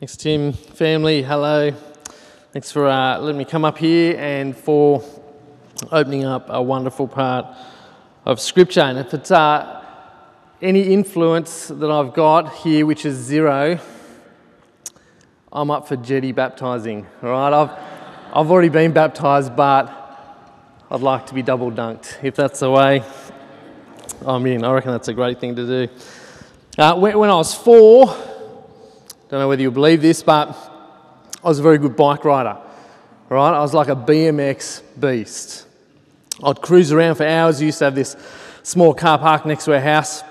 Thanks, Tim. Family, hello. Thanks for uh, letting me come up here and for opening up a wonderful part of Scripture. And if it's uh, any influence that I've got here, which is zero, I'm up for jetty baptizing. All right, I've, I've already been baptized, but I'd like to be double dunked. If that's the way, I'm in. I reckon that's a great thing to do. Uh, when, when I was four, don't know whether you believe this, but I was a very good bike rider. Right? I was like a BMX beast. I'd cruise around for hours. I used to have this small car park next to our house,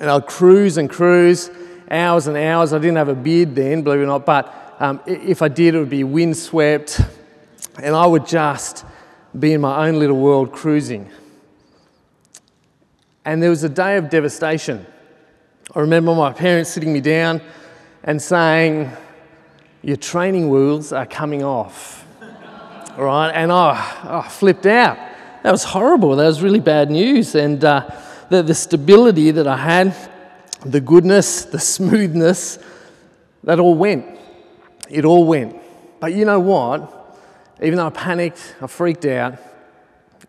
and I'd cruise and cruise hours and hours. I didn't have a beard then, believe it or not, but um, if I did, it would be windswept, and I would just be in my own little world cruising. And there was a day of devastation. I remember my parents sitting me down and saying, Your training wheels are coming off. right? and I, I flipped out. That was horrible. That was really bad news. And uh, the, the stability that I had, the goodness, the smoothness, that all went. It all went. But you know what? Even though I panicked, I freaked out,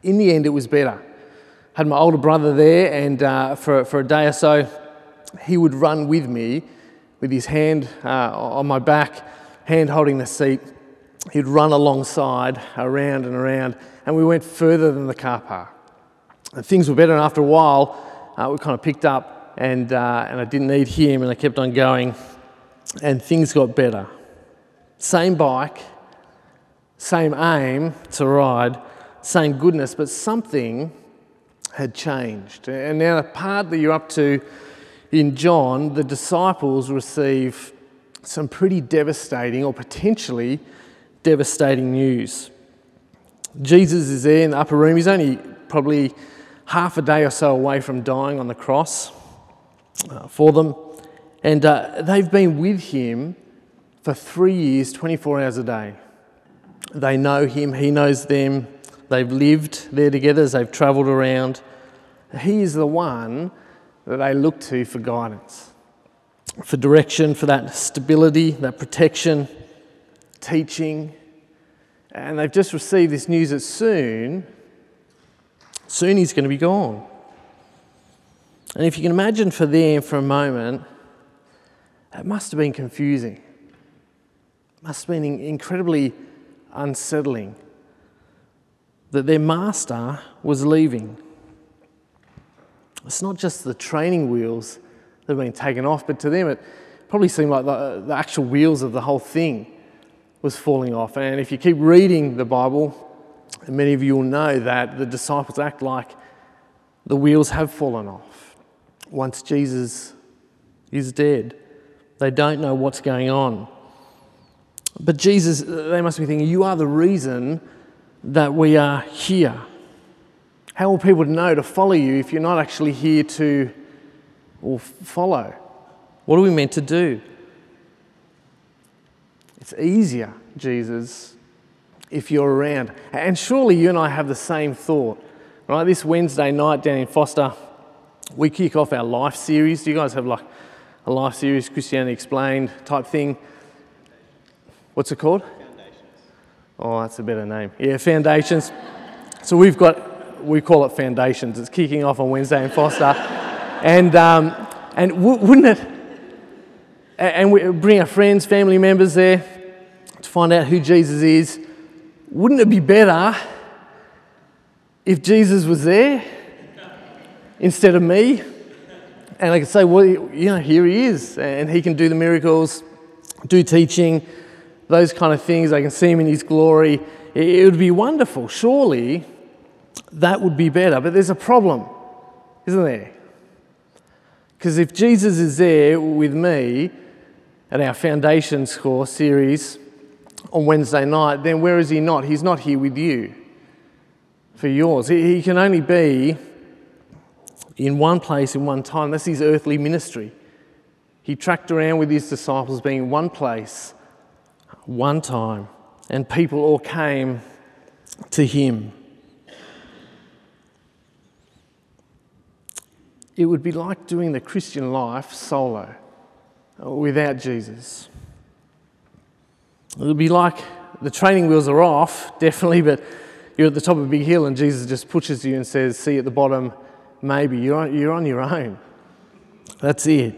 in the end it was better. Had my older brother there, and uh, for, for a day or so, he would run with me with his hand uh, on my back, hand holding the seat. He'd run alongside, around and around, and we went further than the car park. And things were better, and after a while, uh, we kind of picked up, and, uh, and I didn't need him, and I kept on going, and things got better. Same bike, same aim to ride, same goodness, but something had changed. And now, the part that you're up to in John, the disciples receive some pretty devastating or potentially devastating news. Jesus is there in the upper room. He's only probably half a day or so away from dying on the cross uh, for them. And uh, they've been with him for three years, 24 hours a day. They know him, he knows them. They've lived there together as they've travelled around. He is the one that they look to for guidance, for direction, for that stability, that protection, teaching. And they've just received this news that soon, soon he's going to be gone. And if you can imagine for them for a moment, it must have been confusing. It must have been incredibly unsettling that their master was leaving. It's not just the training wheels that have been taken off, but to them it probably seemed like the, the actual wheels of the whole thing was falling off. And if you keep reading the Bible, many of you will know that the disciples act like the wheels have fallen off once Jesus is dead. They don't know what's going on. But Jesus, they must be thinking, You are the reason that we are here. How will people know to follow you if you're not actually here to or follow? What are we meant to do? It's easier, Jesus, if you're around. And surely you and I have the same thought. Right, this Wednesday night down in Foster, we kick off our life series. Do you guys have like a life series, Christianity Explained type thing? What's it called? Foundations. Oh, that's a better name. Yeah, Foundations. So we've got we call it Foundations. It's kicking off on Wednesday in Foster. and um, and w- wouldn't it? And we bring our friends, family members there to find out who Jesus is. Wouldn't it be better if Jesus was there instead of me? And I could say, well, you know, here he is, and he can do the miracles, do teaching, those kind of things. I can see him in his glory. It would be wonderful. Surely that would be better. But there's a problem, isn't there? Because if Jesus is there with me at our Foundations course series on Wednesday night, then where is he not? He's not here with you for yours. He can only be in one place in one time. That's his earthly ministry. He tracked around with his disciples being in one place, one time, and people all came to him. It would be like doing the Christian life solo, uh, without Jesus. It would be like the training wheels are off, definitely, but you're at the top of a big hill and Jesus just pushes you and says, See at the bottom, maybe. You're on, you're on your own. That's it.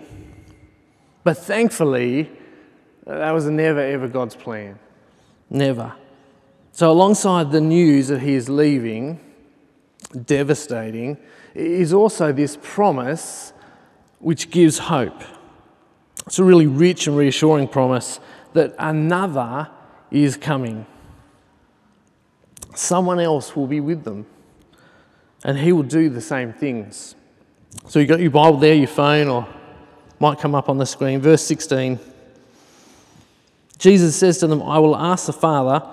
But thankfully, that was never ever God's plan. Never. So, alongside the news that he is leaving, devastating, is also this promise which gives hope. It's a really rich and reassuring promise that another is coming. Someone else will be with them, and he will do the same things. So you've got your Bible there, your phone, or might come up on the screen. Verse 16. Jesus says to them, I will ask the Father,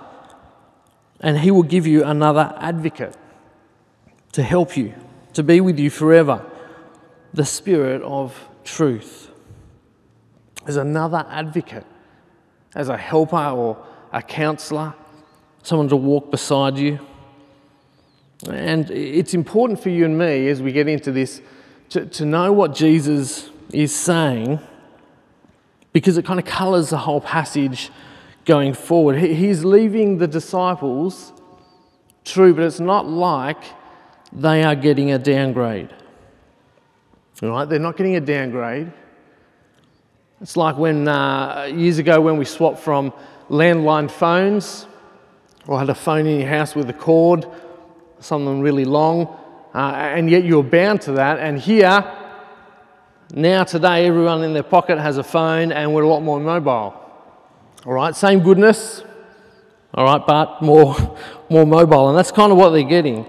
and he will give you another advocate to help you, to be with you forever the Spirit of truth. There's another advocate, as a helper or a counselor, someone to walk beside you. And it's important for you and me as we get into this to, to know what Jesus is saying because it kind of colours the whole passage going forward. He's leaving the disciples, true, but it's not like they are getting a downgrade. All right, they're not getting a downgrade. It's like when uh, years ago when we swapped from landline phones, or had a phone in your house with a cord, something really long, uh, and yet you're bound to that. And here, now, today, everyone in their pocket has a phone and we're a lot more mobile. All right, same goodness, all right, but more, more mobile. And that's kind of what they're getting.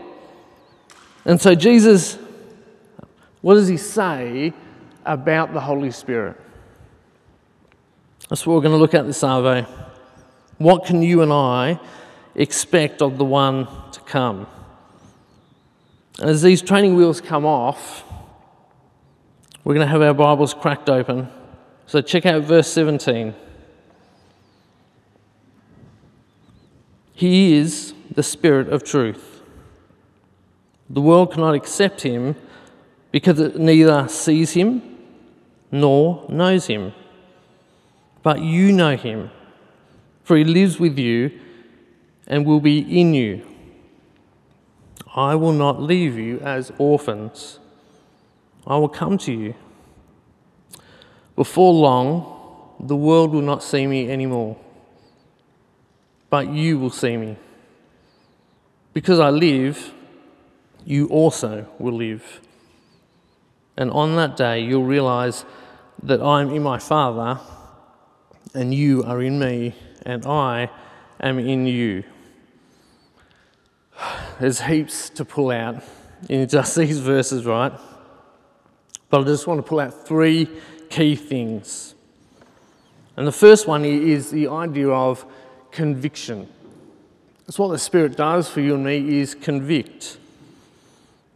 And so, Jesus, what does he say about the Holy Spirit? That's what we're going to look at this Arvo. What can you and I expect of the one to come? And as these training wheels come off, we're going to have our Bibles cracked open. So check out verse 17. He is the Spirit of truth. The world cannot accept him because it neither sees him nor knows him. But you know him, for he lives with you and will be in you. I will not leave you as orphans. I will come to you. Before long, the world will not see me anymore, but you will see me. Because I live, you also will live. And on that day, you'll realize that I am in my Father, and you are in me, and I am in you. There's heaps to pull out in just these verses, right? But I just want to pull out three key things. And the first one is the idea of conviction. That's what the Spirit does for you and me is convict.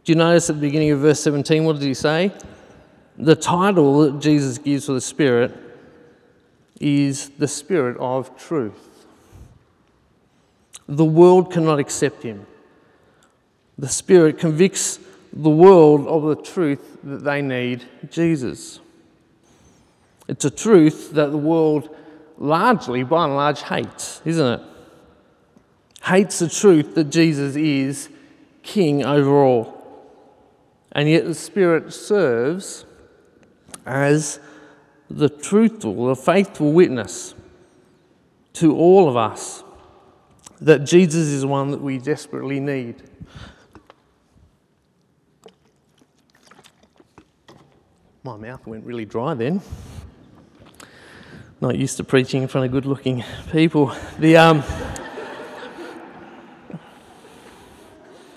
Do you notice at the beginning of verse 17, what did he say? The title that Jesus gives for the Spirit is the Spirit of truth. The world cannot accept him. The Spirit convicts the world of the truth that they need Jesus. It's a truth that the world largely, by and large, hates, isn't it? Hates the truth that Jesus is king over all. And yet the Spirit serves as the truthful, the faithful witness to all of us that Jesus is one that we desperately need. My mouth went really dry then. Not used to preaching in front of good looking people. The, um,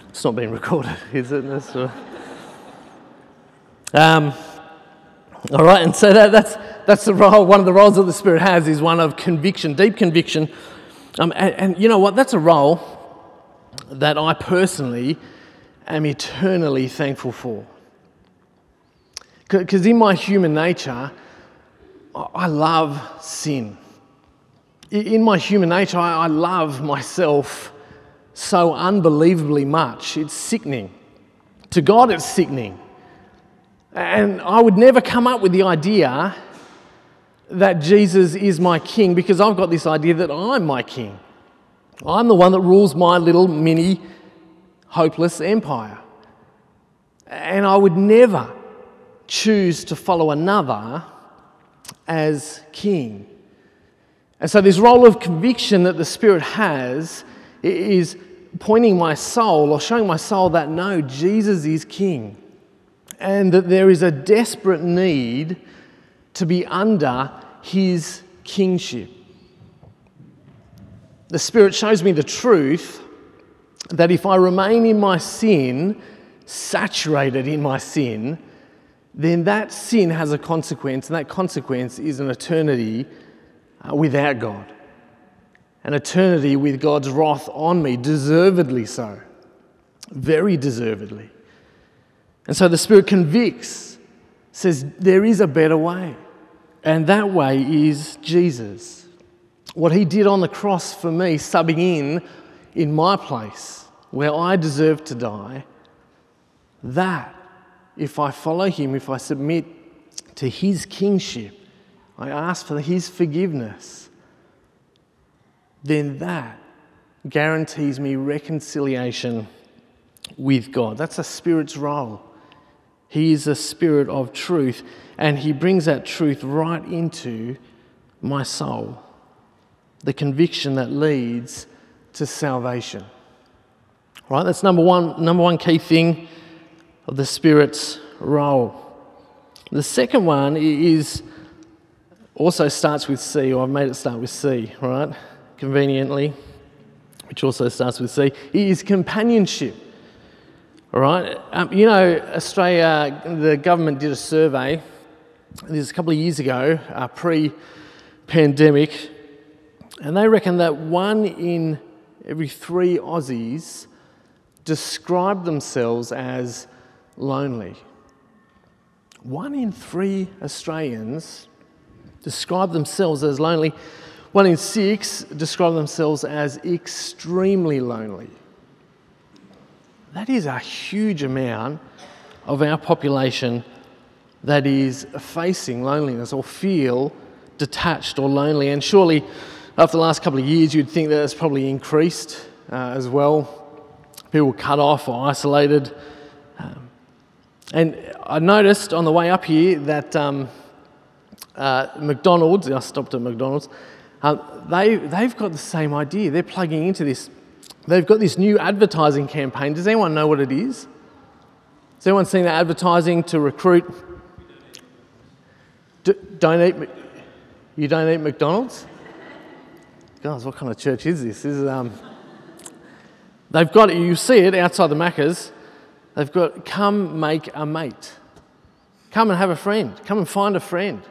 it's not being recorded, is it? Um, all right, and so that, that's, that's the role, one of the roles that the Spirit has is one of conviction, deep conviction. Um, and, and you know what? That's a role that I personally am eternally thankful for. Because in my human nature, I love sin. In my human nature, I love myself so unbelievably much. It's sickening. To God, it's sickening. And I would never come up with the idea that Jesus is my king because I've got this idea that I'm my king. I'm the one that rules my little mini hopeless empire. And I would never choose to follow another as king. And so, this role of conviction that the Spirit has is pointing my soul or showing my soul that no, Jesus is king. And that there is a desperate need to be under his kingship. The Spirit shows me the truth that if I remain in my sin, saturated in my sin, then that sin has a consequence, and that consequence is an eternity uh, without God. An eternity with God's wrath on me, deservedly so. Very deservedly. And so the Spirit convicts, says there is a better way, and that way is Jesus. What He did on the cross for me, subbing in in my place where I deserve to die, that, if I follow Him, if I submit to His kingship, I ask for His forgiveness, then that guarantees me reconciliation with God. That's a Spirit's role. He is a Spirit of truth, and He brings that truth right into my soul. The conviction that leads to salvation. Right? That's number one, number one key thing of the Spirit's role. The second one is also starts with C, or I've made it start with C, right? Conveniently, which also starts with C, it is companionship. All right, um, you know, Australia, the government did a survey this is a couple of years ago, uh, pre pandemic, and they reckon that one in every three Aussies describe themselves as lonely. One in three Australians describe themselves as lonely. One in six describe themselves as extremely lonely. That is a huge amount of our population that is facing loneliness or feel detached or lonely. And surely, after the last couple of years, you'd think that it's probably increased uh, as well people cut off or isolated. Um, and I noticed on the way up here that um, uh, McDonald's, I stopped at McDonald's, uh, they, they've got the same idea. They're plugging into this. They've got this new advertising campaign. Does anyone know what it is? Has anyone seen the advertising to recruit? D- don't eat, you don't eat McDonald's? Guys, what kind of church is this? This is um, They've got, you see it outside the Maccas, they've got, come make a mate. Come and have a friend. Come and find a friend.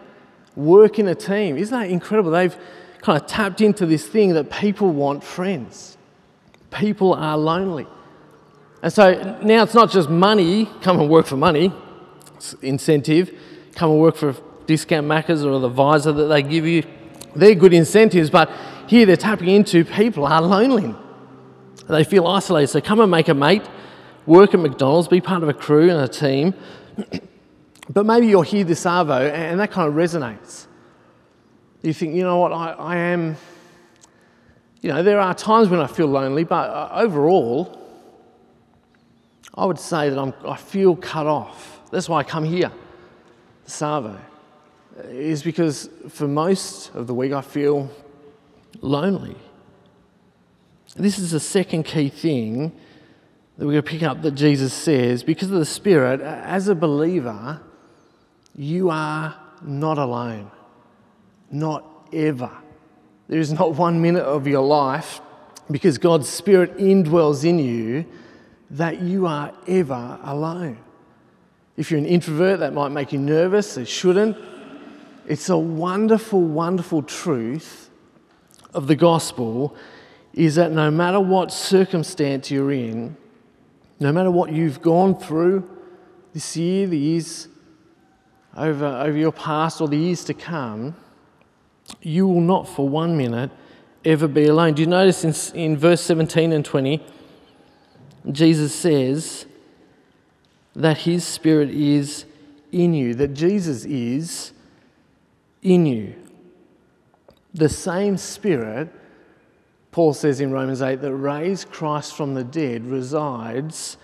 Work in a team. Isn't that incredible? They've kind of tapped into this thing that people want friends. People are lonely. And so now it's not just money, come and work for money, incentive, come and work for discount Maccas or the visor that they give you. They're good incentives, but here they're tapping into people are lonely. They feel isolated. So come and make a mate, work at McDonald's, be part of a crew and a team. but maybe you're here this Arvo and that kind of resonates. You think, you know what, I, I am, you know, there are times when I feel lonely, but uh, overall, I would say that I'm, I feel cut off. That's why I come here, the Savo, is because for most of the week I feel lonely. This is the second key thing that we're going to pick up that Jesus says. Because of the Spirit, as a believer, you are not alone. Not ever. There is not one minute of your life, because God's Spirit indwells in you, that you are ever alone. If you're an introvert, that might make you nervous. It shouldn't. It's a wonderful, wonderful truth of the gospel is that no matter what circumstance you're in, no matter what you've gone through this year, the years over, over your past, or the years to come, you will not for one minute ever be alone. Do you notice in, in verse 17 and 20, Jesus says that his spirit is in you, that Jesus is in you. The same Spirit, Paul says in Romans 8, that raised Christ from the dead resides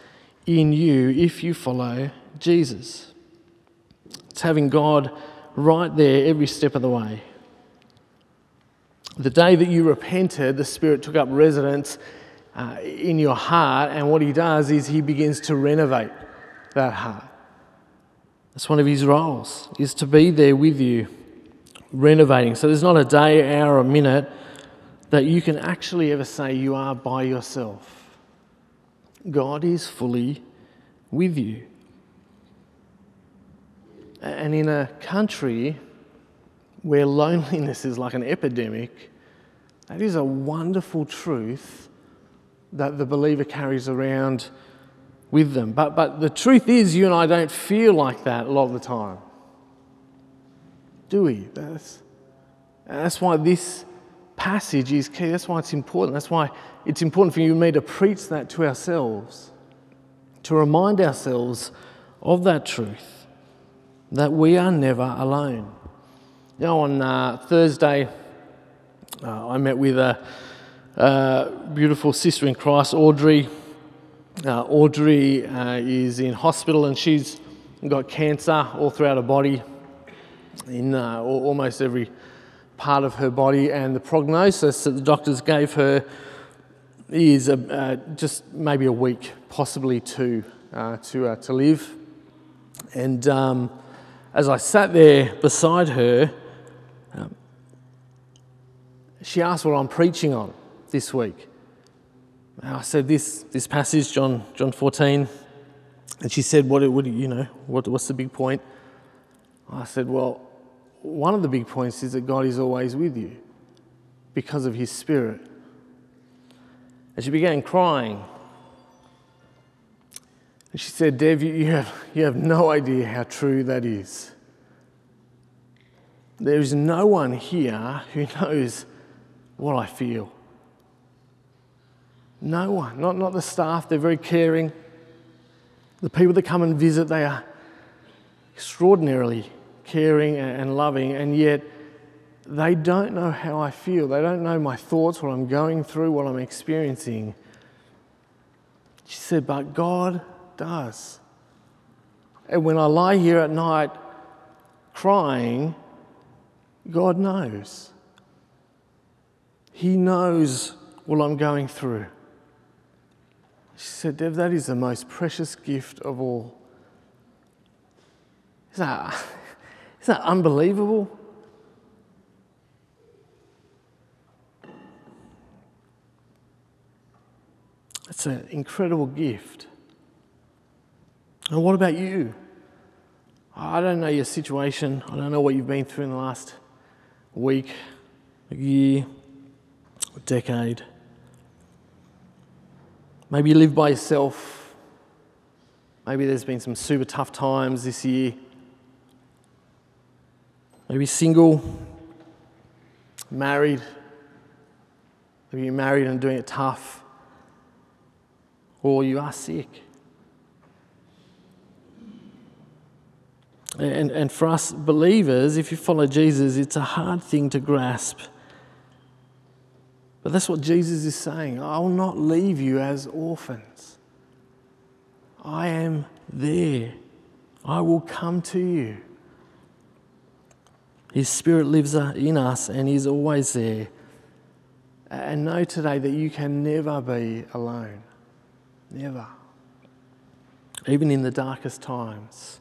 in you if you follow Jesus. It's having God right there every step of the way. The day that you repented, the Spirit took up residence uh, in your heart, and what He does is He begins to renovate that heart. That's one of His roles, is to be there with you, renovating. So there's not a day, hour, or minute that you can actually ever say you are by yourself. God is fully with you. And in a country where loneliness is like an epidemic, that is a wonderful truth that the believer carries around with them. But, but the truth is, you and I don't feel like that a lot of the time. Do we? That's, that's why this passage is key. That's why it's important. That's why it's important for you and me to preach that to ourselves, to remind ourselves of that truth that we are never alone. You know, on uh, Thursday, uh, I met with a, a, beautiful sister in Christ, Audrey. Uh, Audrey uh, is in hospital and she's got cancer all throughout her body, in uh, almost every part of her body, and the prognosis that the doctors gave her is a, just maybe a week, possibly two, uh, to, to live. And um, as I sat there beside her, she asked what I'm preaching on this week. And I said this, this passage, John, John 14, and she said, what, what you know, what, what's the big point? I said, well, one of the big points is that God is always with you because of his spirit. And she began crying. And she said, Dev, you have, you have no idea how true that is. There is no one here who knows what I feel. No one, not, not the staff, they're very caring. The people that come and visit, they are extraordinarily caring and loving, and yet they don't know how I feel. They don't know my thoughts, what I'm going through, what I'm experiencing. She said, But God does. And when I lie here at night crying, God knows. He knows what I'm going through. She said, Dev, that is the most precious gift of all. Is that, is that unbelievable? It's an incredible gift. And what about you? I don't know your situation. I don't know what you've been through in the last week, a year, a decade. Maybe you live by yourself. Maybe there's been some super tough times this year. Maybe single, married. Maybe you're married and doing it tough. Or you are sick. And, and for us believers, if you follow Jesus, it's a hard thing to grasp. But that's what Jesus is saying. I will not leave you as orphans. I am there. I will come to you. His Spirit lives uh, in us and He's always there. And know today that you can never be alone. Never. Even in the darkest times.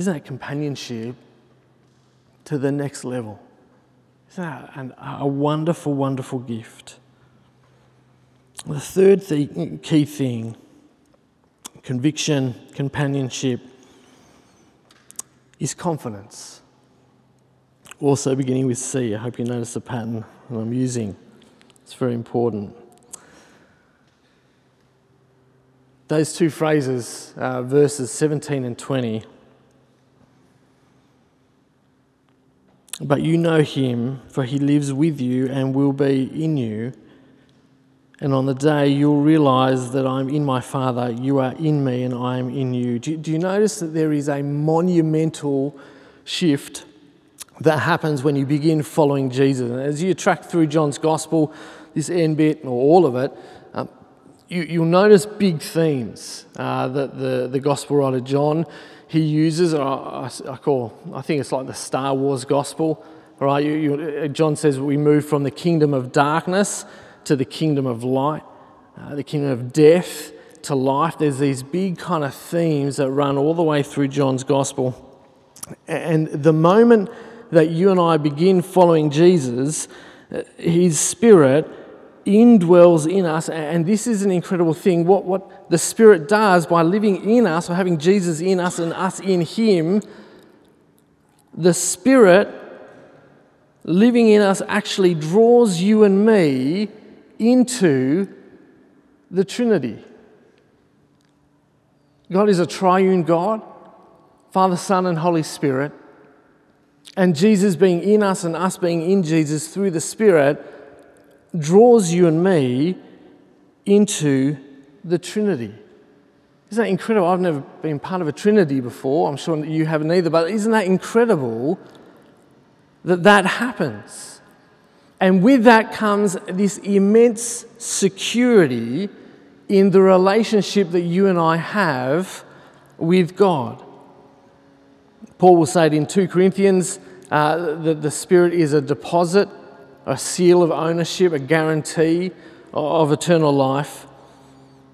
Isn't that companionship to the next level? Isn't that an, a wonderful, wonderful gift? The third th- key thing conviction, companionship is confidence. Also beginning with C. I hope you notice the pattern that I'm using. It's very important. Those two phrases, uh, verses 17 and 20, But you know him, for he lives with you and will be in you. And on the day you'll realize that I'm in my Father, you are in me, and I am in you. Do, do you notice that there is a monumental shift that happens when you begin following Jesus? And as you track through John's Gospel, this end bit, or all of it, um, you, will notice big themes uh, that the, the Gospel writer John he uses. I, I, call, I think it's like the Star Wars Gospel. Right? You, you, John says we move from the kingdom of darkness to the kingdom of light, uh, the kingdom of death to life. There's these big kind of themes that run all the way through John's gospel. And the moment that you and I begin following Jesus, uh, his spirit indwells in us. And this is an incredible thing. What, what the spirit does by living in us or having Jesus in us and us in him, the spirit living in us actually draws you and me into the Trinity. God is a triune God, Father, Son, and Holy Spirit. And Jesus being in us and us being in Jesus through the Spirit draws you and me into the Trinity. Isn't that incredible? I've never been part of a Trinity before. I'm sure that you haven't either, but isn't that incredible that that happens? And with that comes this immense security in the relationship that you and I have with God. Paul will say it in 2 Corinthians uh, that the Spirit is a deposit, a seal of ownership, a guarantee of eternal life.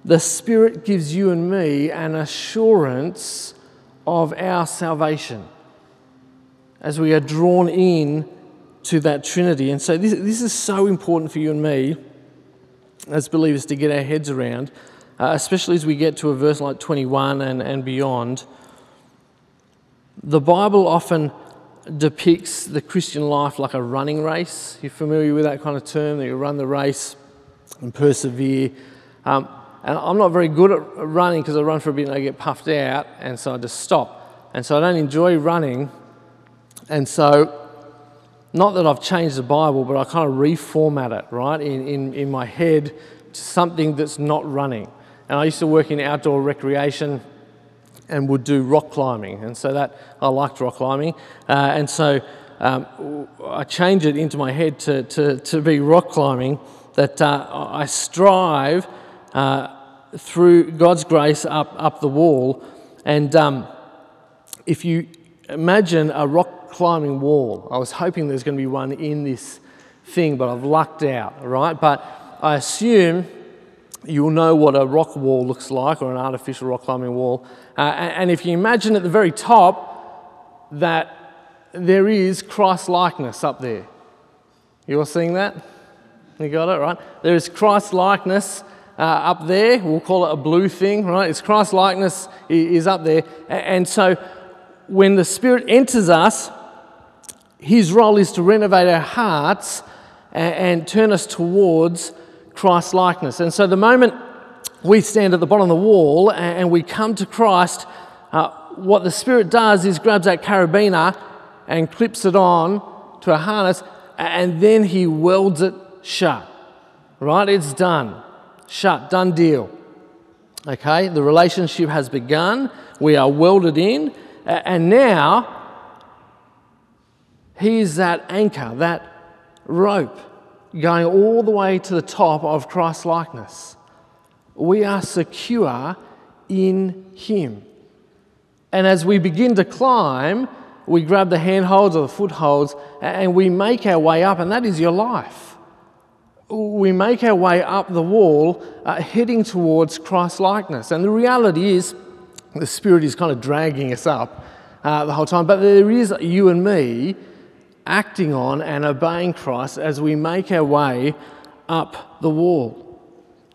The Spirit gives you and me an assurance of our salvation as we are drawn in to that Trinity. And so this, this is so important for you and me as believers to get our heads around, uh, especially as we get to a verse like 21 and, and beyond. The Bible often depicts the Christian life like a running race. You're familiar with that kind of term, that you run the race and persevere. Um, and I'm not very good at running because I run for a bit and I get puffed out, and so I just stop. And so I don't enjoy running. And so not that I've changed the Bible, but I kind of reformat it, right, in, in, in my head to something that's not running. And I used to work in outdoor recreation and would do rock climbing. And so that, I liked rock climbing. Uh, and so um, I changed it into my head to, to, to be rock climbing, that uh, I strive uh, through God's grace up, up the wall. And um, if you imagine a rock climbing wall. I was hoping there's going to be one in this thing, but I've lucked out, right? But I assume you'll know what a rock wall looks like or an artificial rock climbing wall. Uh, and if you imagine at the very top that there is Christ likeness up there. You all seeing that? You got it, right? There is Christ likeness uh, up there. We'll call it a blue thing, right? It's Christ likeness is up there. And so when the Spirit enters us, his role is to renovate our hearts and, and turn us towards Christ likeness. And so the moment we stand at the bottom of the wall and, and we come to Christ, uh, what the Spirit does is grabs that carabiner and clips it on to a harness, and then he welds it shut. Right? It's done. Shut. Done deal. Okay? The relationship has begun. We are welded in. And now He's that anchor, that rope going all the way to the top of Christ likeness. We are secure in Him. And as we begin to climb, we grab the handholds or the footholds and we make our way up, and that is your life. We make our way up the wall, uh, heading towards Christ likeness. And the reality is, the Spirit is kind of dragging us up uh, the whole time, but there is you and me acting on and obeying Christ as we make our way up the wall.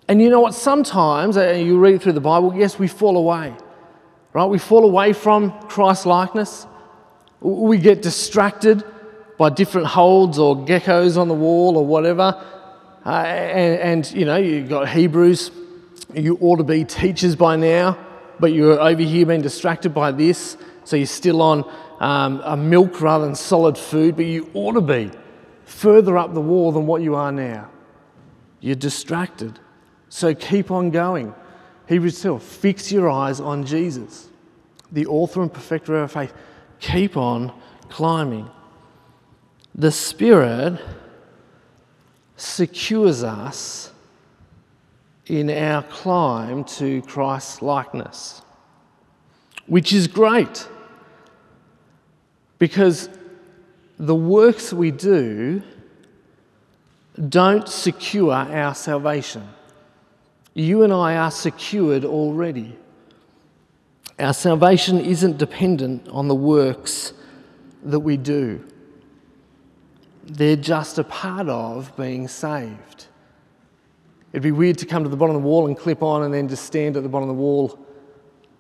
And you know what? Sometimes, uh, you read through the Bible, yes, we fall away, right? We fall away from Christ likeness. We get distracted by different holds or geckos on the wall or whatever. Uh, and, and, you know, you've got Hebrews, you ought to be teachers by now, but you're over here being distracted by this. So you're still on um, a milk rather than solid food, but you ought to be further up the wall than what you are now. you're distracted. So keep on going. Hebrews 12, fix your eyes on Jesus, the author and perfecter of faith. Keep on climbing. The Spirit secures us in our climb to Christ's likeness, which is great because the works we do don't secure our salvation. You and I are secured already. Our salvation isn't dependent on the works that we do, they're just a part of being saved. It'd be weird to come to the bottom of the wall and clip on and then just stand at the bottom of the wall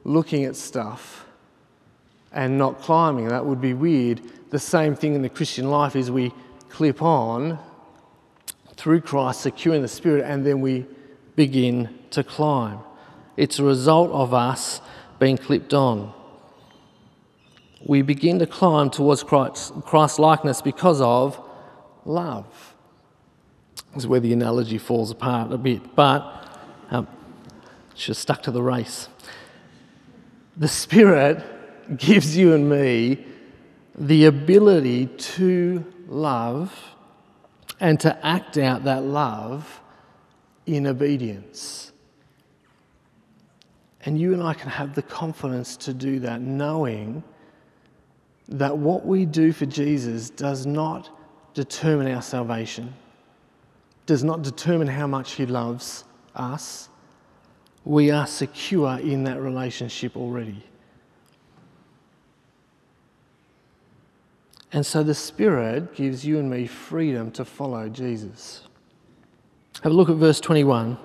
looking at stuff and not climbing. That would be weird. The same thing in the Christian life is we clip on through Christ, securing the Spirit, and then we begin to climb. It's a result of us being clipped on. We begin to climb towards Christ likeness because of love. This is where the analogy falls apart a bit, but um, she's stuck to the race. The Spirit gives you and me the ability to love and to act out that love in obedience. And you and I can have the confidence to do that, knowing that what we do for Jesus does not determine our salvation, does not determine how much He loves us. We are secure in that relationship already. And so the Spirit gives you and me freedom to follow Jesus. Have a look at verse 21.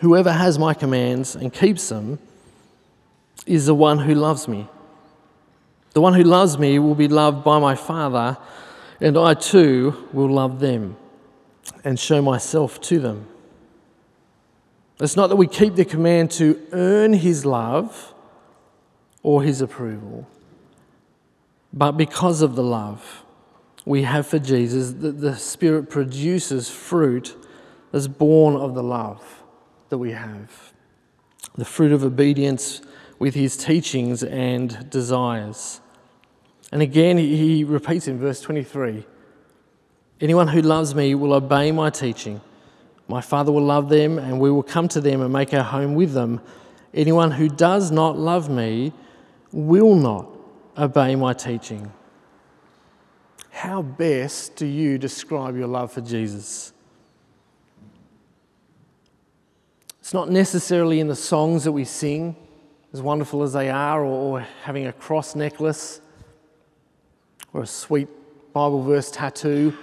Whoever has my commands and keeps them is the one who loves me. The one who loves me will be loved by my Father, and I too will love them and show myself to them. It's not that we keep the command to earn his love or his approval. But because of the love we have for Jesus, the, the Spirit produces fruit that's born of the love that we have the fruit of obedience with his teachings and desires. And again, he repeats in verse 23 Anyone who loves me will obey my teaching. My Father will love them, and we will come to them and make our home with them. Anyone who does not love me will not obey my teaching. How best do you describe your love for Jesus? It's not necessarily in the songs that we sing, as wonderful as they are, or, having a cross necklace, or a sweet Bible verse tattoo.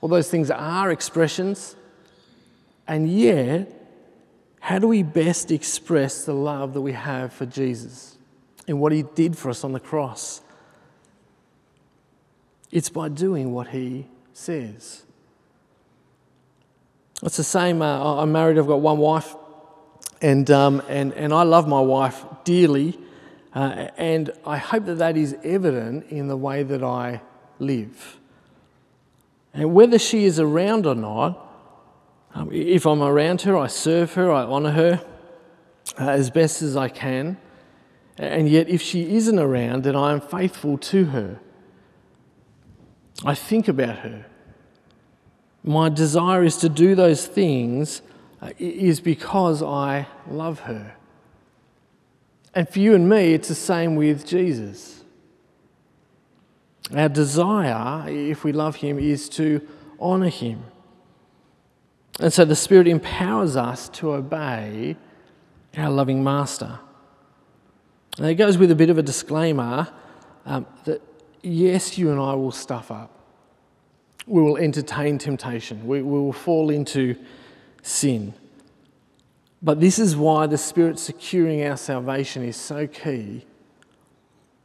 All those things are expressions. And yet, how do we best express the love that we have for Jesus? and what he did for us on the cross. It's by doing what he says. It's the same. Uh, I'm married, I've got one wife, and, um, and, and I love my wife dearly. Uh, and I hope that that is evident in the way that I live. And whether she is around or not, um, if I'm around her, I serve her, I honour her uh, as best as I can. And yet, if she isn't around, then I am faithful to her. I think about her. My desire is to do those things is because I love her. And for you and me, it's the same with Jesus. Our desire, if we love him, is to honour him. And so the Spirit empowers us to obey our loving Master. And it goes with a bit of a disclaimer um, that yes, you and I will stuff up. We will entertain temptation. We, we will fall into sin. But this is why the Spirit securing our salvation is so key.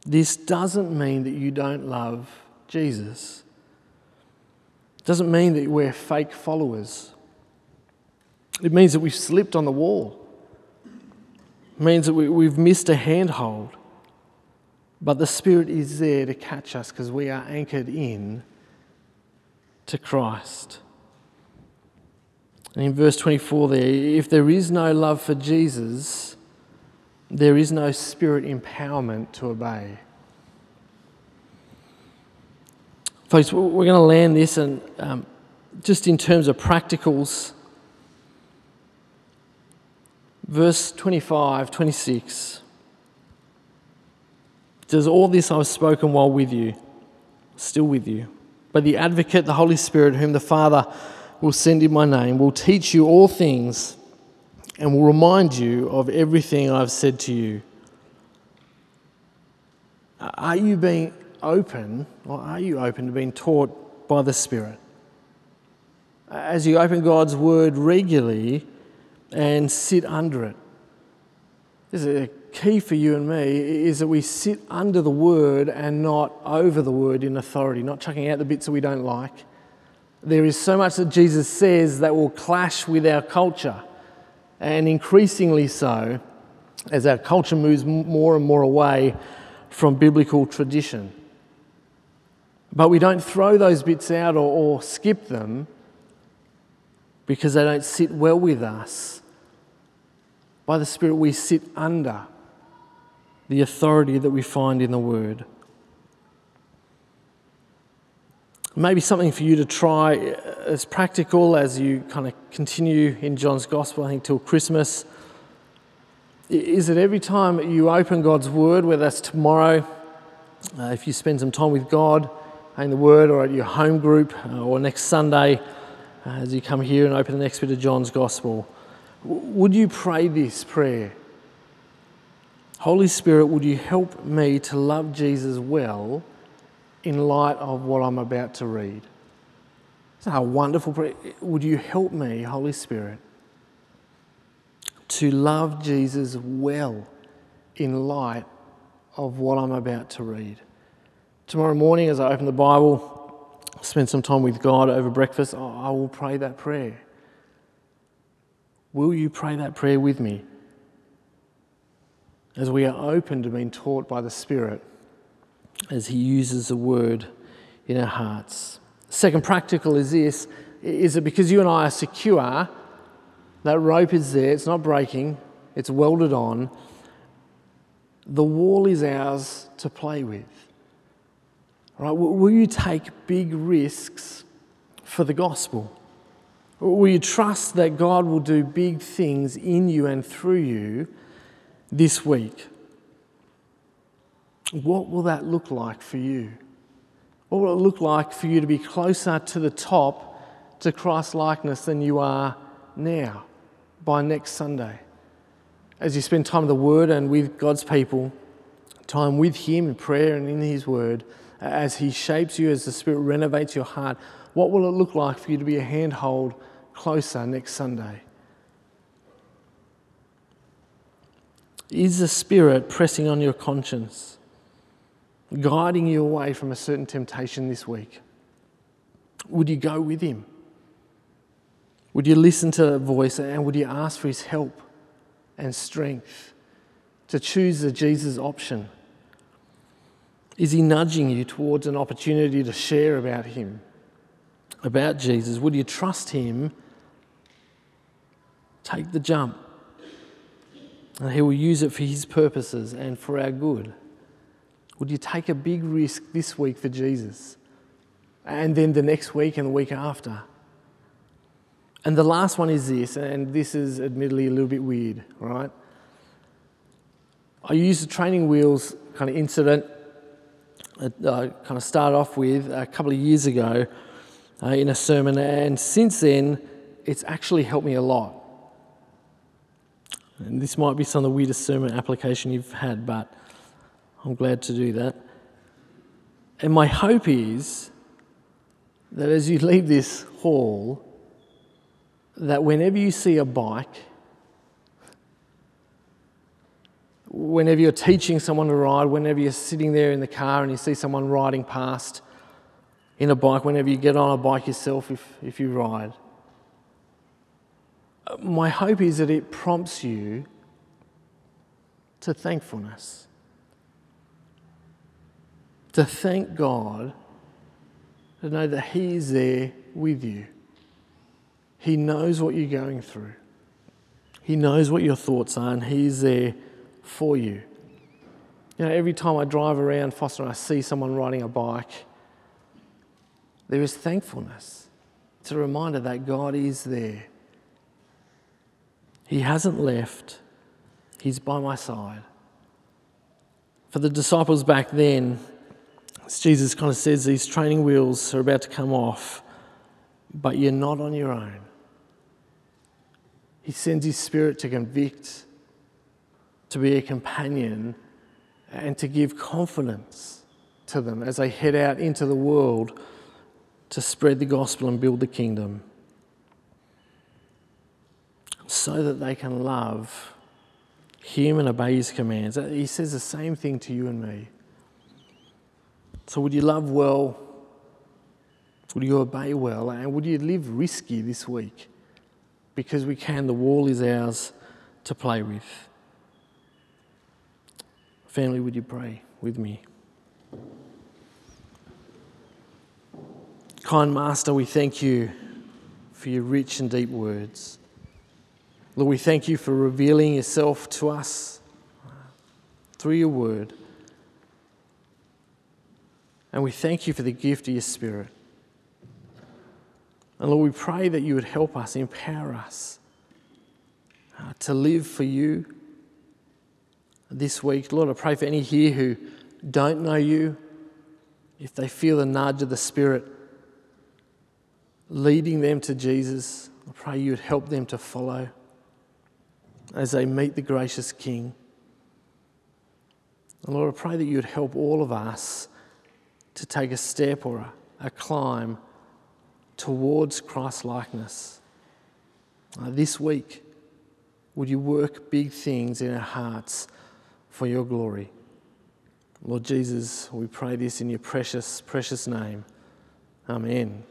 This doesn't mean that you don't love Jesus. It doesn't mean that we're fake followers. It means that we've slipped on the wall It means that we, we've missed a handhold. But the Spirit is there to catch us because we are anchored in to Christ. And in verse 24, there, if there is no love for Jesus, there is no spirit empowerment to obey. Folks, we're going to land this, and um, just in terms of practicals, verse 25, 26 says, All this I've spoken while with you, still with you. But the advocate, the Holy Spirit, whom the Father will send in my name, will teach you all things and will remind you of everything I've said to you. Are you being open, or are you open to being taught by the Spirit? As you open God's Word regularly and sit under it. This is a key for you and me is that we sit under the Word and not over the Word in authority, not chucking out the bits that we don't like. There is so much that Jesus says that will clash with our culture, and increasingly so as our culture moves more and more away from biblical tradition. But we don't throw those bits out or, or skip them because they don't sit well with us. By the Spirit, we sit under the authority that we find in the Word. Maybe something for you to try as practical as you kind of continue in John's Gospel, I think, till Christmas, is that every time you open God's Word, whether that's tomorrow, uh, if you spend some time with God, in the Word or at your home group uh, or next Sunday uh, as you come here and open the next bit of John's Gospel, would you pray this prayer? Holy Spirit, would you help me to love Jesus well in light of what I'm about to read? Isn't a wonderful prayer? Would you help me, Holy Spirit, to love Jesus well in light of what I'm about to read? Tomorrow morning, as I open the Bible, spend some time with God over breakfast, I will pray that prayer. Will you pray that prayer with me? As we are open to being taught by the Spirit, as He uses the word in our hearts. Second practical is this is that because you and I are secure, that rope is there, it's not breaking, it's welded on. The wall is ours to play with. Right? Will you take big risks for the gospel? Will you trust that God will do big things in you and through you this week? What will that look like for you? What will it look like for you to be closer to the top to Christ likeness than you are now by next Sunday? As you spend time in the Word and with God's people, time with Him in prayer and in His Word, as He shapes you, as the Spirit renovates your heart, what will it look like for you to be a handhold closer next Sunday? Is the Spirit pressing on your conscience, guiding you away from a certain temptation this week? Would you go with Him? Would you listen to that voice and would you ask for His help and strength to choose the Jesus option? Is he nudging you towards an opportunity to share about him, about Jesus? Would you trust him? Take the jump. And he will use it for his purposes and for our good. Would you take a big risk this week for Jesus? And then the next week and the week after? And the last one is this, and this is admittedly a little bit weird, right? I used the training wheels kind of incident I kind of started off with a couple of years ago uh, in a sermon, and since then, it's actually helped me a lot. And this might be some of the weirdest sermon application you've had, but I'm glad to do that. And my hope is that as you leave this hall, that whenever you see a bike, whenever you're teaching someone to ride, whenever you're sitting there in the car and you see someone riding past in a bike, whenever you get on a bike yourself, if, if you ride, my hope is that it prompts you to thankfulness. To thank God to know that He is there with you. He knows what you're going through. He knows what your thoughts are, and He's there for you. You know, every time I drive around Foster and I see someone riding a bike, there is thankfulness. It's a reminder that God is there. He hasn't left, He's by my side. For the disciples back then, as Jesus kind of says, these training wheels are about to come off, but you're not on your own. He sends His Spirit to convict, to be a companion, and to give confidence to them as they head out into the world to spread the gospel and build the kingdom so that they can love him and obey his commands. He says the same thing to you and me. So, would you love well? Would you obey well? And would you live risky this week? Because we can, the wall is ours to play with. Family, would you pray with me? Kind Master, we thank you for your rich and deep words. Lord, we thank you for revealing yourself to us through your word. And we thank you for the gift of your Spirit. And Lord, we pray that you would help us, empower us uh, to live for you this week. Lord, I pray for any here who don't know you, if they feel the nudge of the Spirit leading them to Jesus. I pray you would help them to follow as they meet the gracious King. And Lord, I pray that you would help all of us to take a step or a, a climb towards Christ likeness. Uh, this week, would you work big things in our hearts for your glory? Lord Jesus, we pray this in your precious, precious name. Amen.